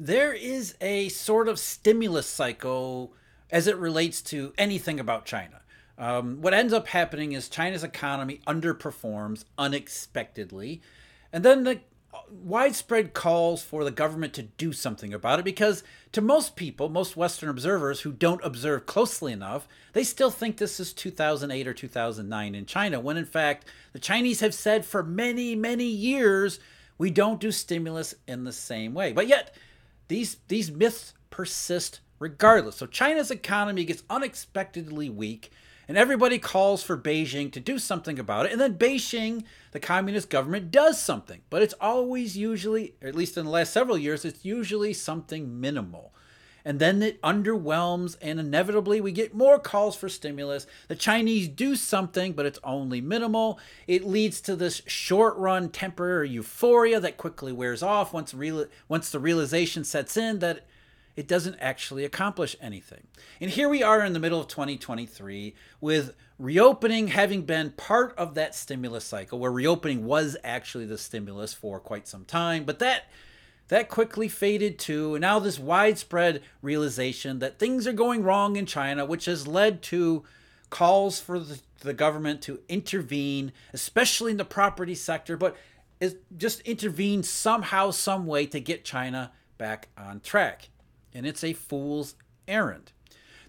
there is a sort of stimulus cycle as it relates to anything about China. Um, what ends up happening is China's economy underperforms unexpectedly, and then the widespread calls for the government to do something about it because to most people, most Western observers who don't observe closely enough, they still think this is 2008 or 2009 in China, when in fact, the Chinese have said for many, many years, we don't do stimulus in the same way. But yet, these, these myths persist regardless. So China's economy gets unexpectedly weak and everybody calls for Beijing to do something about it. And then Beijing, the communist government, does something. But it's always usually, or at least in the last several years, it's usually something minimal. And then it underwhelms, and inevitably we get more calls for stimulus. The Chinese do something, but it's only minimal. It leads to this short run temporary euphoria that quickly wears off once, real, once the realization sets in that it doesn't actually accomplish anything. And here we are in the middle of 2023 with reopening having been part of that stimulus cycle where reopening was actually the stimulus for quite some time, but that that quickly faded. And now this widespread realization that things are going wrong in China, which has led to calls for the, the government to intervene, especially in the property sector, but is just intervene somehow, some way to get China back on track and it's a fool's errand.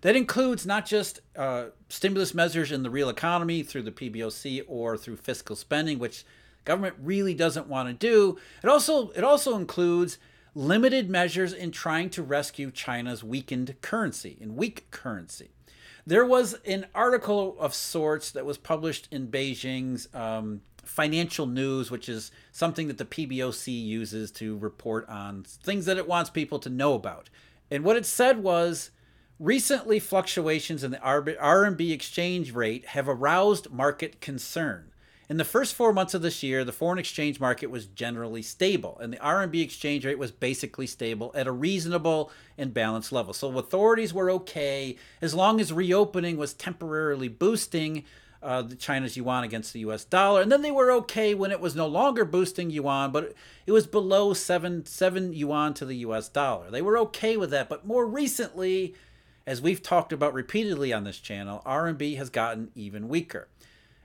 That includes not just uh, stimulus measures in the real economy through the PBOC or through fiscal spending, which government really doesn't want to do. It also it also includes limited measures in trying to rescue China's weakened currency, in weak currency. There was an article of sorts that was published in Beijing's um, financial news, which is something that the PBOC uses to report on things that it wants people to know about. And what it said was recently fluctuations in the RMB exchange rate have aroused market concern. In the first four months of this year, the foreign exchange market was generally stable, and the RMB exchange rate was basically stable at a reasonable and balanced level. So authorities were okay as long as reopening was temporarily boosting uh, China's yuan against the U.S. dollar, and then they were okay when it was no longer boosting yuan, but it was below seven seven yuan to the U.S. dollar. They were okay with that, but more recently, as we've talked about repeatedly on this channel, RMB has gotten even weaker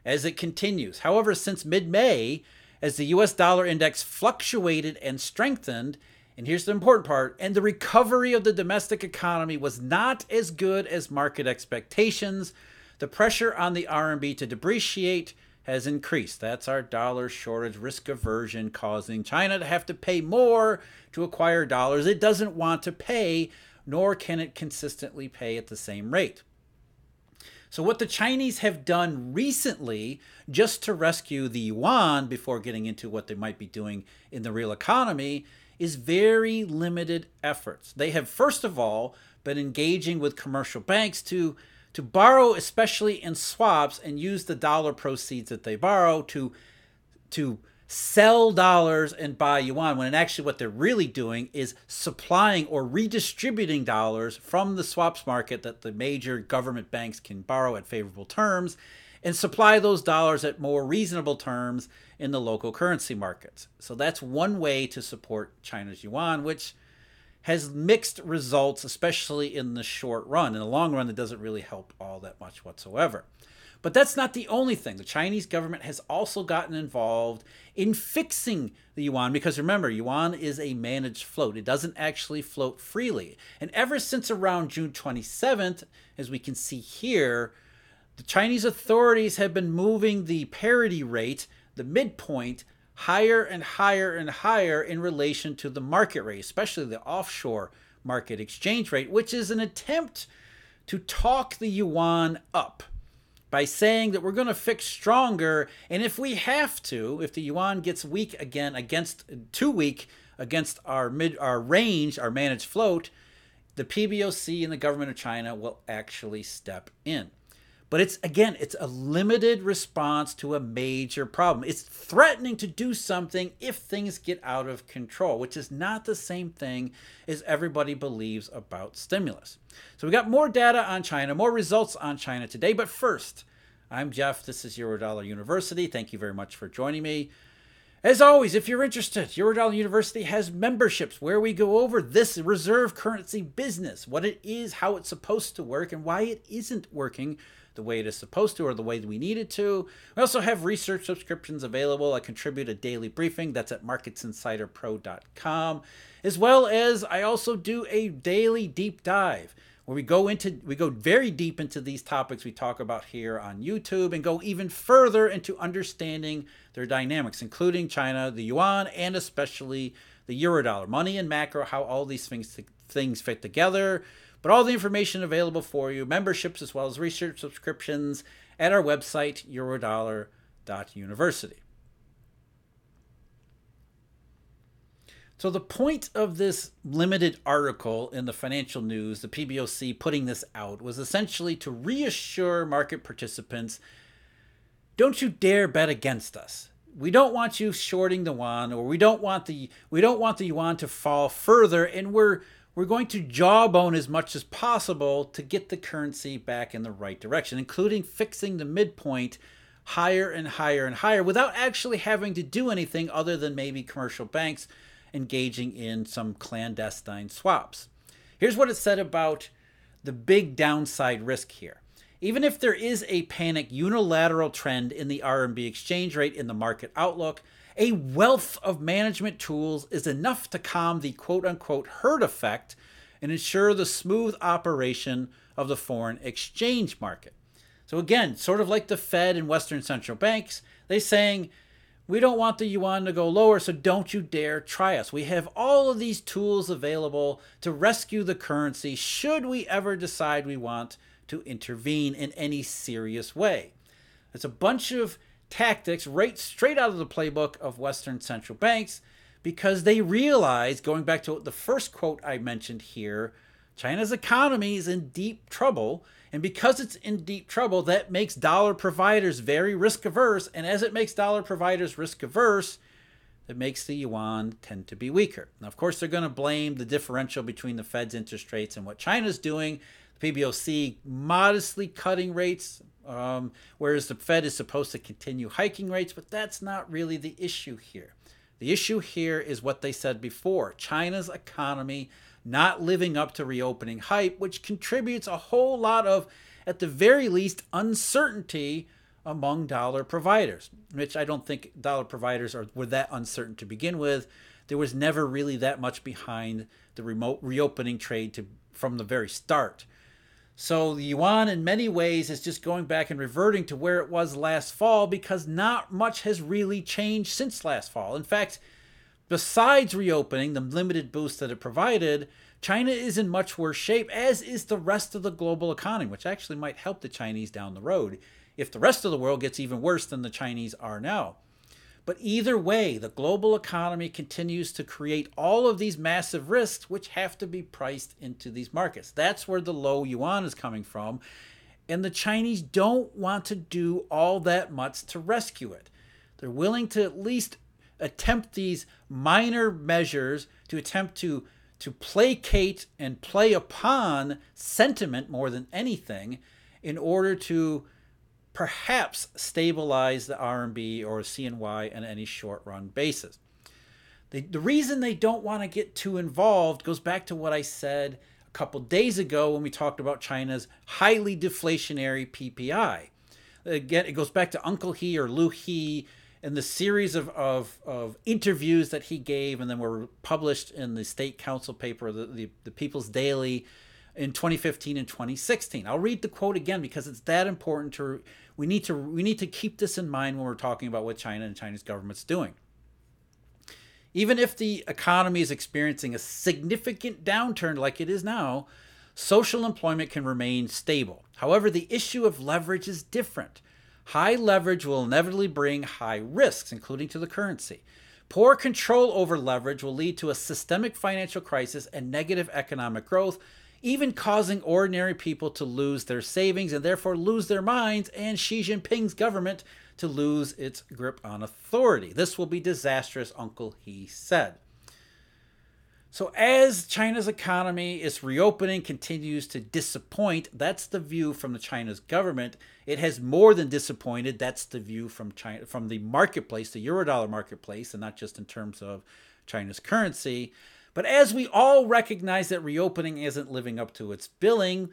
as it continues. However, since mid-May, as the U.S. dollar index fluctuated and strengthened. And here's the important part and the recovery of the domestic economy was not as good as market expectations, the pressure on the RMB to depreciate has increased. That's our dollar shortage risk aversion causing China to have to pay more to acquire dollars it doesn't want to pay, nor can it consistently pay at the same rate. So, what the Chinese have done recently, just to rescue the yuan before getting into what they might be doing in the real economy, is very limited efforts. They have, first of all, been engaging with commercial banks to to borrow, especially in swaps, and use the dollar proceeds that they borrow to to sell dollars and buy yuan when actually what they're really doing is supplying or redistributing dollars from the swaps market that the major government banks can borrow at favorable terms and supply those dollars at more reasonable terms in the local currency markets. So that's one way to support China's yuan, which has mixed results, especially in the short run. In the long run, it doesn't really help all that much whatsoever. But that's not the only thing. The Chinese government has also gotten involved in fixing the yuan because remember, yuan is a managed float. It doesn't actually float freely. And ever since around June 27th, as we can see here, the Chinese authorities have been moving the parity rate, the midpoint, higher and higher and higher in relation to the market rate, especially the offshore market exchange rate, which is an attempt to talk the yuan up by saying that we're going to fix stronger. And if we have to, if the yuan gets weak again against too weak against our mid our range, our managed float, the PBOC and the government of China will actually step in. But it's again, it's a limited response to a major problem. It's threatening to do something if things get out of control, which is not the same thing as everybody believes about stimulus. So we got more data on China, more results on China today. But first, I'm Jeff. This is Eurodollar University. Thank you very much for joining me. As always, if you're interested, Eurodollar University has memberships where we go over this reserve currency business, what it is, how it's supposed to work, and why it isn't working the way it is supposed to or the way we need it to. We also have research subscriptions available. I contribute a daily briefing that's at marketsinsiderpro.com, as well as I also do a daily deep dive where we go into we go very deep into these topics we talk about here on YouTube and go even further into understanding their dynamics including China, the yuan and especially the eurodollar, money and macro, how all these things things fit together. But all the information available for you, memberships as well as research subscriptions at our website eurodollar.university. So, the point of this limited article in the financial news, the PBOC putting this out, was essentially to reassure market participants don't you dare bet against us. We don't want you shorting the yuan, or we don't want the we don't want the yuan to fall further, and we're we're going to jawbone as much as possible to get the currency back in the right direction, including fixing the midpoint higher and higher and higher without actually having to do anything other than maybe commercial banks engaging in some clandestine swaps. Here's what it said about the big downside risk here. Even if there is a panic unilateral trend in the RMB exchange rate in the market outlook, a wealth of management tools is enough to calm the quote unquote herd effect and ensure the smooth operation of the foreign exchange market. So, again, sort of like the Fed and Western central banks, they're saying we don't want the yuan to go lower, so don't you dare try us. We have all of these tools available to rescue the currency should we ever decide we want to intervene in any serious way. It's a bunch of tactics right straight out of the playbook of Western central banks because they realize, going back to the first quote I mentioned here, China's economy is in deep trouble and because it's in deep trouble, that makes dollar providers very risk averse. And as it makes dollar providers risk averse, it makes the yuan tend to be weaker. Now, of course, they're going to blame the differential between the Fed's interest rates and what China's doing. The PBOC modestly cutting rates, um, whereas the Fed is supposed to continue hiking rates, but that's not really the issue here. The issue here is what they said before China's economy not living up to reopening hype, which contributes a whole lot of, at the very least, uncertainty among dollar providers, which I don't think dollar providers are were that uncertain to begin with. There was never really that much behind the remote reopening trade to from the very start. So the yuan in many ways is just going back and reverting to where it was last fall because not much has really changed since last fall. In fact, Besides reopening, the limited boost that it provided, China is in much worse shape, as is the rest of the global economy, which actually might help the Chinese down the road if the rest of the world gets even worse than the Chinese are now. But either way, the global economy continues to create all of these massive risks, which have to be priced into these markets. That's where the low yuan is coming from. And the Chinese don't want to do all that much to rescue it. They're willing to at least attempt these minor measures to attempt to to placate and play upon sentiment more than anything in order to perhaps stabilize the RMB or CNY on any short run basis. The, the reason they don't want to get too involved goes back to what I said a couple days ago when we talked about China's highly deflationary PPI. Again, it goes back to Uncle He or Liu He and the series of, of, of interviews that he gave and then were published in the state council paper, the, the, the People's Daily, in 2015 and 2016. I'll read the quote again because it's that important to we need to we need to keep this in mind when we're talking about what China and Chinese government's doing. Even if the economy is experiencing a significant downturn like it is now, social employment can remain stable. However, the issue of leverage is different. High leverage will inevitably bring high risks, including to the currency. Poor control over leverage will lead to a systemic financial crisis and negative economic growth, even causing ordinary people to lose their savings and therefore lose their minds, and Xi Jinping's government to lose its grip on authority. This will be disastrous, Uncle He said. So, as China's economy is reopening, continues to disappoint, that's the view from the China's government. It has more than disappointed. That's the view from China, from the marketplace, the eurodollar marketplace, and not just in terms of China's currency. But as we all recognize that reopening isn't living up to its billing,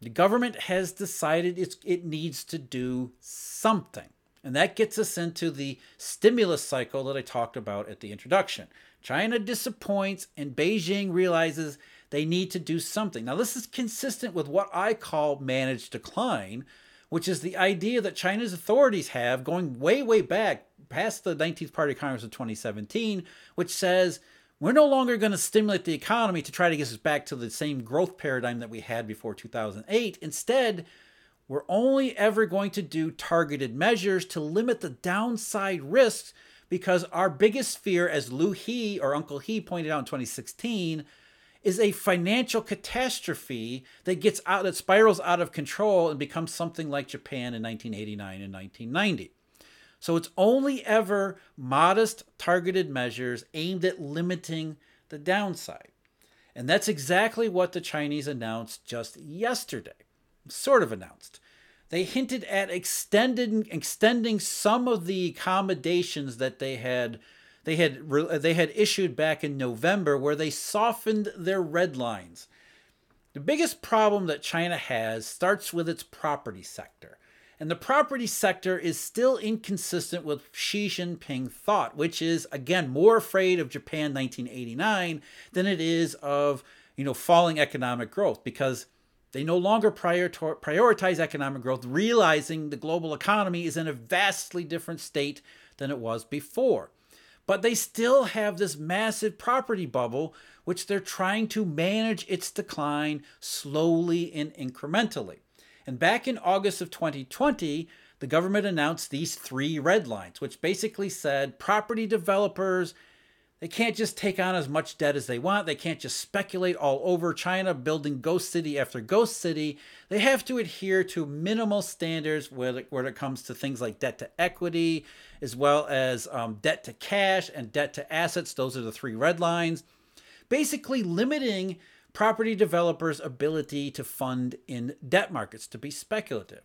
the government has decided it needs to do something. And that gets us into the stimulus cycle that I talked about at the introduction. China disappoints, and Beijing realizes they need to do something. Now, this is consistent with what I call managed decline, which is the idea that China's authorities have going way, way back past the 19th Party Congress of 2017, which says we're no longer going to stimulate the economy to try to get us back to the same growth paradigm that we had before 2008. Instead, we're only ever going to do targeted measures to limit the downside risks because our biggest fear, as Liu He or Uncle He pointed out in 2016, is a financial catastrophe that gets out that spirals out of control and becomes something like Japan in 1989 and 1990. So it's only ever modest targeted measures aimed at limiting the downside. And that's exactly what the Chinese announced just yesterday. Sort of announced. They hinted at extended, extending some of the accommodations that they had they had they had issued back in November where they softened their red lines. The biggest problem that China has starts with its property sector. And the property sector is still inconsistent with Xi Jinping thought, which is again more afraid of Japan 1989 than it is of, you know, falling economic growth because they no longer prioritize economic growth, realizing the global economy is in a vastly different state than it was before. But they still have this massive property bubble, which they're trying to manage its decline slowly and incrementally. And back in August of 2020, the government announced these three red lines, which basically said property developers they can't just take on as much debt as they want. They can't just speculate all over China, building ghost city after ghost city. They have to adhere to minimal standards when it, when it comes to things like debt to equity, as well as um, debt to cash and debt to assets. Those are the three red lines. Basically, limiting property developers' ability to fund in debt markets, to be speculative.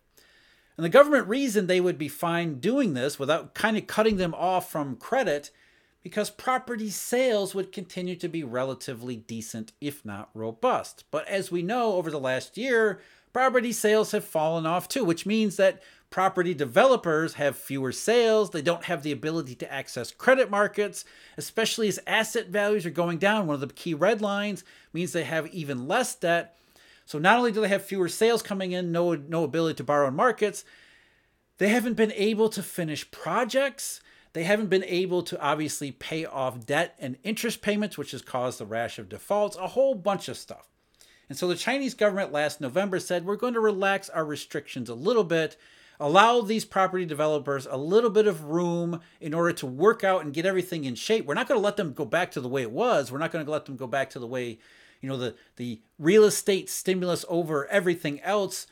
And the government reasoned they would be fine doing this without kind of cutting them off from credit because property sales would continue to be relatively decent, if not robust. But as we know, over the last year, property sales have fallen off too, which means that property developers have fewer sales. They don't have the ability to access credit markets, especially as asset values are going down. One of the key red lines means they have even less debt. So not only do they have fewer sales coming in, no, no ability to borrow in markets, they haven't been able to finish projects. They haven't been able to obviously pay off debt and interest payments, which has caused the rash of defaults, a whole bunch of stuff. And so the Chinese government last November said, we're going to relax our restrictions a little bit allow these property developers a little bit of room in order to work out and get everything in shape. We're not going to let them go back to the way it was. We're not going to let them go back to the way, you know, the the real estate stimulus over everything else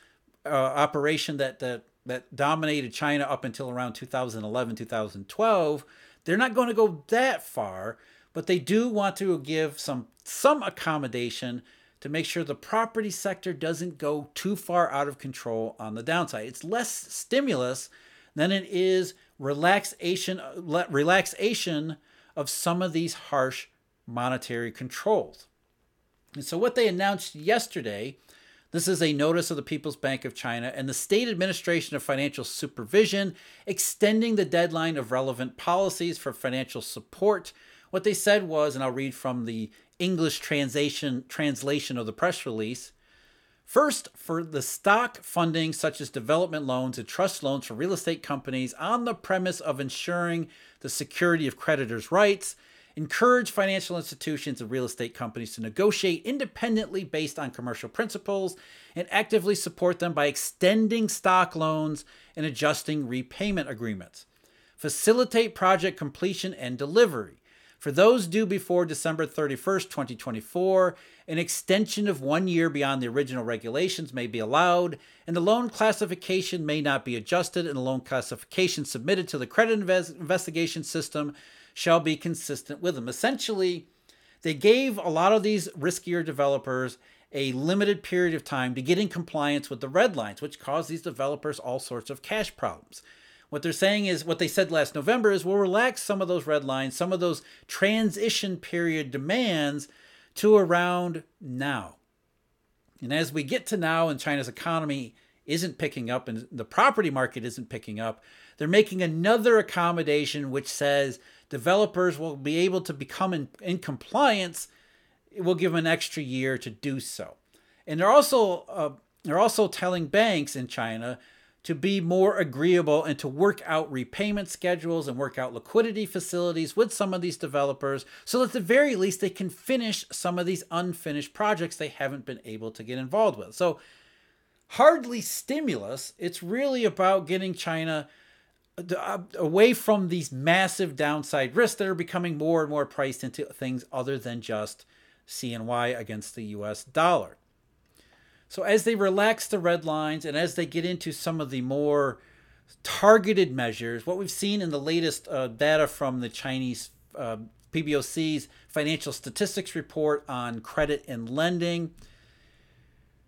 uh, operation that that that dominated China up until around 2011, 2012. They're not going to go that far, but they do want to give some some accommodation to make sure the property sector doesn't go too far out of control on the downside. It's less stimulus than it is relaxation relaxation of some of these harsh monetary controls. And so what they announced yesterday, this is a notice of the People's Bank of China and the State Administration of Financial Supervision extending the deadline of relevant policies for financial support. What they said was, and I'll read from the English translation translation of the press release. First, for the stock funding such as development loans and trust loans for real estate companies on the premise of ensuring the security of creditors' rights, encourage financial institutions and real estate companies to negotiate independently based on commercial principles, and actively support them by extending stock loans and adjusting repayment agreements. Facilitate project completion and delivery for those due before December 31st, 2024, an extension of one year beyond the original regulations may be allowed, and the loan classification may not be adjusted, and the loan classification submitted to the credit investigation system shall be consistent with them. Essentially, they gave a lot of these riskier developers a limited period of time to get in compliance with the red lines, which caused these developers all sorts of cash problems. What they're saying is what they said last November is we'll relax some of those red lines, some of those transition period demands to around now. And as we get to now and China's economy isn't picking up and the property market isn't picking up, they're making another accommodation which says developers will be able to become in, in compliance. It will give them an extra year to do so. And they're also uh, they're also telling banks in China to be more agreeable and to work out repayment schedules and work out liquidity facilities with some of these developers so that at the very least they can finish some of these unfinished projects they haven't been able to get involved with. So, hardly stimulus, it's really about getting China uh, away from these massive downside risks that are becoming more and more priced into things other than just CNY against the US dollar. So as they relax the red lines and as they get into some of the more targeted measures, what we've seen in the latest uh, data from the Chinese uh, PBOC's financial statistics report on credit and lending,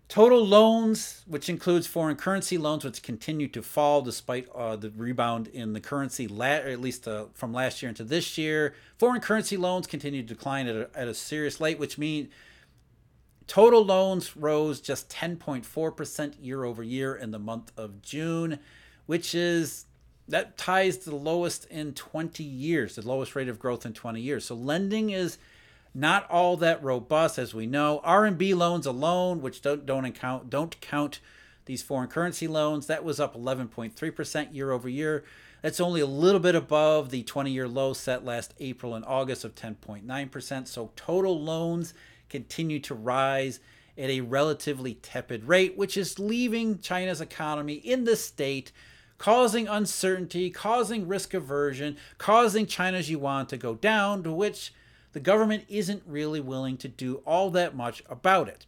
total loans, which includes foreign currency loans, which continue to fall despite uh, the rebound in the currency, la- at least uh, from last year into this year. Foreign currency loans continue to decline at a, at a serious rate, which means Total loans rose just 10.4% year over year in the month of June, which is that ties to the lowest in 20 years, the lowest rate of growth in 20 years. So lending is not all that robust as we know. RMB loans alone, which don't don't count don't count these foreign currency loans, that was up 11.3% year over year. That's only a little bit above the 20-year low set last April and August of 10.9%. So total loans continue to rise at a relatively tepid rate, which is leaving China's economy in this state, causing uncertainty, causing risk aversion, causing China's yuan to go down, to which the government isn't really willing to do all that much about it.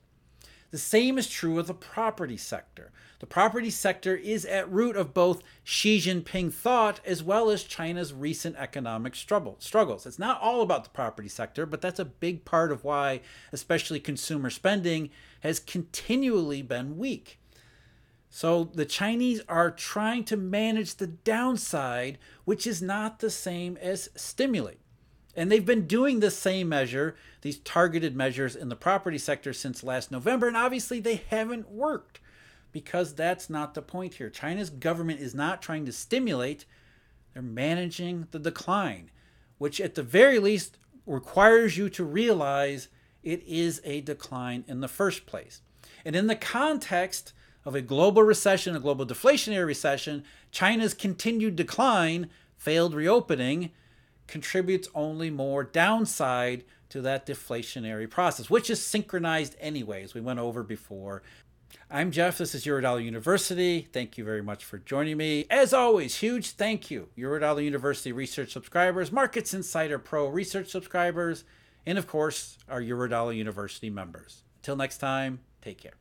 The same is true of the property sector. The property sector is at root of both Xi Jinping thought as well as China's recent economic struggle, struggles. It's not all about the property sector, but that's a big part of why, especially consumer spending, has continually been weak. So the Chinese are trying to manage the downside, which is not the same as stimulate. And they've been doing the same measure, these targeted measures in the property sector since last November, and obviously they haven't worked because that's not the point here. China's government is not trying to stimulate, they're managing the decline, which at the very least requires you to realize it is a decline in the first place. And in the context of a global recession, a global deflationary recession, China's continued decline, failed reopening, contributes only more downside to that deflationary process, which is synchronized anyway, as we went over before. I'm Jeff. This is Eurodollar University. Thank you very much for joining me. As always, huge thank you, Eurodollar University research subscribers, Markets Insider Pro research subscribers, and of course, our Eurodollar University members. Until next time, take care.